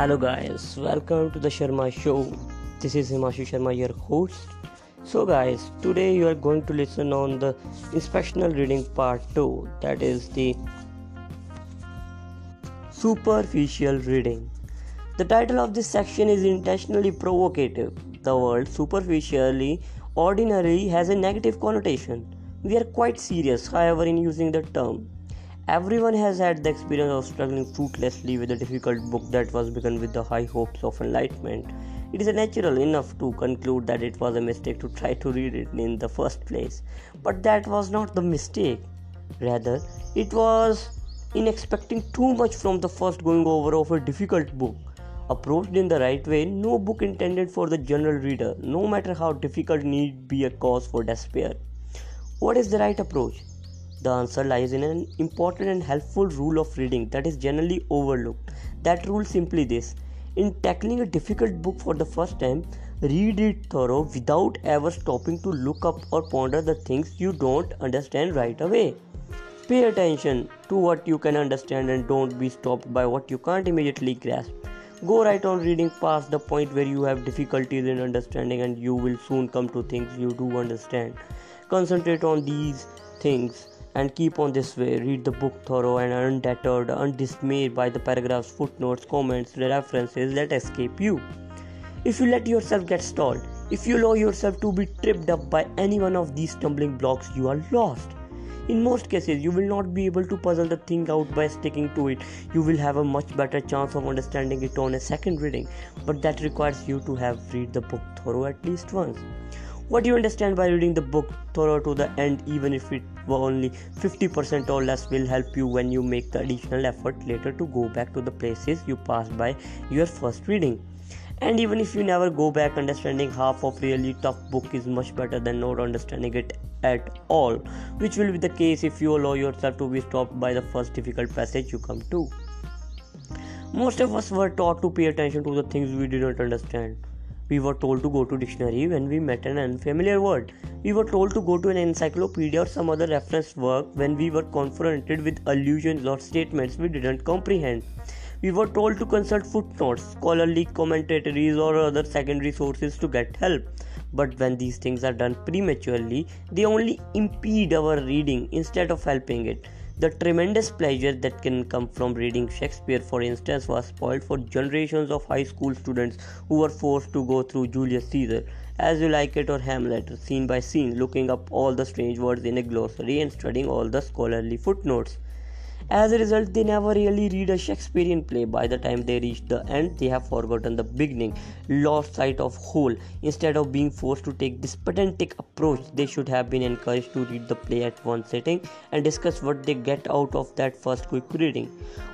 Hello, guys, welcome to the Sharma Show. This is Himanshu Sharma, your host. So, guys, today you are going to listen on the inspectional reading part 2 that is the superficial reading. The title of this section is intentionally provocative. The word superficially ordinarily has a negative connotation. We are quite serious, however, in using the term. Everyone has had the experience of struggling fruitlessly with a difficult book that was begun with the high hopes of enlightenment. It is natural enough to conclude that it was a mistake to try to read it in the first place. But that was not the mistake. Rather, it was in expecting too much from the first going over of a difficult book. Approached in the right way, no book intended for the general reader, no matter how difficult, need be a cause for despair. What is the right approach? The answer lies in an important and helpful rule of reading that is generally overlooked. That rule simply this in tackling a difficult book for the first time, read it thorough without ever stopping to look up or ponder the things you don't understand right away. Pay attention to what you can understand and don't be stopped by what you can't immediately grasp. Go right on reading past the point where you have difficulties in understanding, and you will soon come to things you do understand. Concentrate on these things and keep on this way. Read the book thorough and undeterred, undismayed by the paragraphs, footnotes, comments, references that escape you. If you let yourself get stalled, if you allow yourself to be tripped up by any one of these stumbling blocks, you are lost. In most cases, you will not be able to puzzle the thing out by sticking to it. You will have a much better chance of understanding it on a second reading, but that requires you to have read the book thorough at least once. What you understand by reading the book thorough to the end, even if it were only 50% or less, will help you when you make the additional effort later to go back to the places you passed by your first reading. And even if you never go back, understanding half of really tough book is much better than not understanding it at all, which will be the case if you allow yourself to be stopped by the first difficult passage you come to. Most of us were taught to pay attention to the things we did not understand we were told to go to dictionary when we met an unfamiliar word. We were told to go to an encyclopedia or some other reference work when we were confronted with allusions or statements we didn't comprehend. We were told to consult footnotes, scholarly commentaries, or other secondary sources to get help. But when these things are done prematurely, they only impede our reading instead of helping it. The tremendous pleasure that can come from reading Shakespeare, for instance, was spoiled for generations of high school students who were forced to go through Julius Caesar, As You Like It, or Hamlet, scene by scene, looking up all the strange words in a glossary and studying all the scholarly footnotes. As a result, they never really read a Shakespearean play. By the time they reach the end, they have forgotten the beginning, lost sight of whole. Instead of being forced to take this pedantic approach, they should have been encouraged to read the play at one sitting and discuss what they get out of that first quick reading.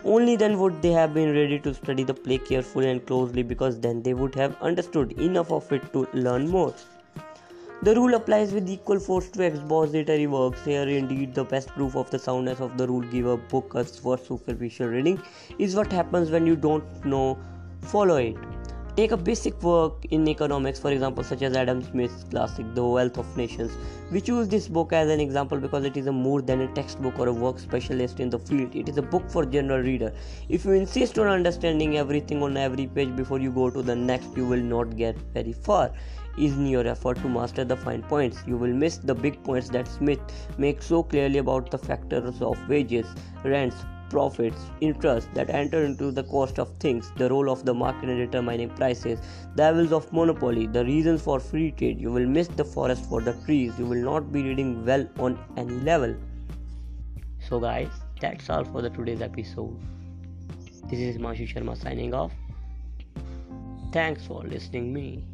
Only then would they have been ready to study the play carefully and closely because then they would have understood enough of it to learn more. The rule applies with equal force to expository works. Here, indeed, the best proof of the soundness of the rule give a book a for superficial reading is what happens when you don't know follow it. Take a basic work in economics, for example, such as Adam Smith's classic The Wealth of Nations. We choose this book as an example because it is a more than a textbook or a work specialist in the field. It is a book for general reader. If you insist on understanding everything on every page before you go to the next, you will not get very far in your effort to master the fine points. You will miss the big points that Smith makes so clearly about the factors of wages, rents, profits, interest that enter into the cost of things, the role of the market in determining prices, the evils of monopoly, the reasons for free trade. You will miss the forest for the trees. You will not be reading well on any level. So, guys, that's all for the today's episode. This is Himanshu Sharma signing off. Thanks for listening me.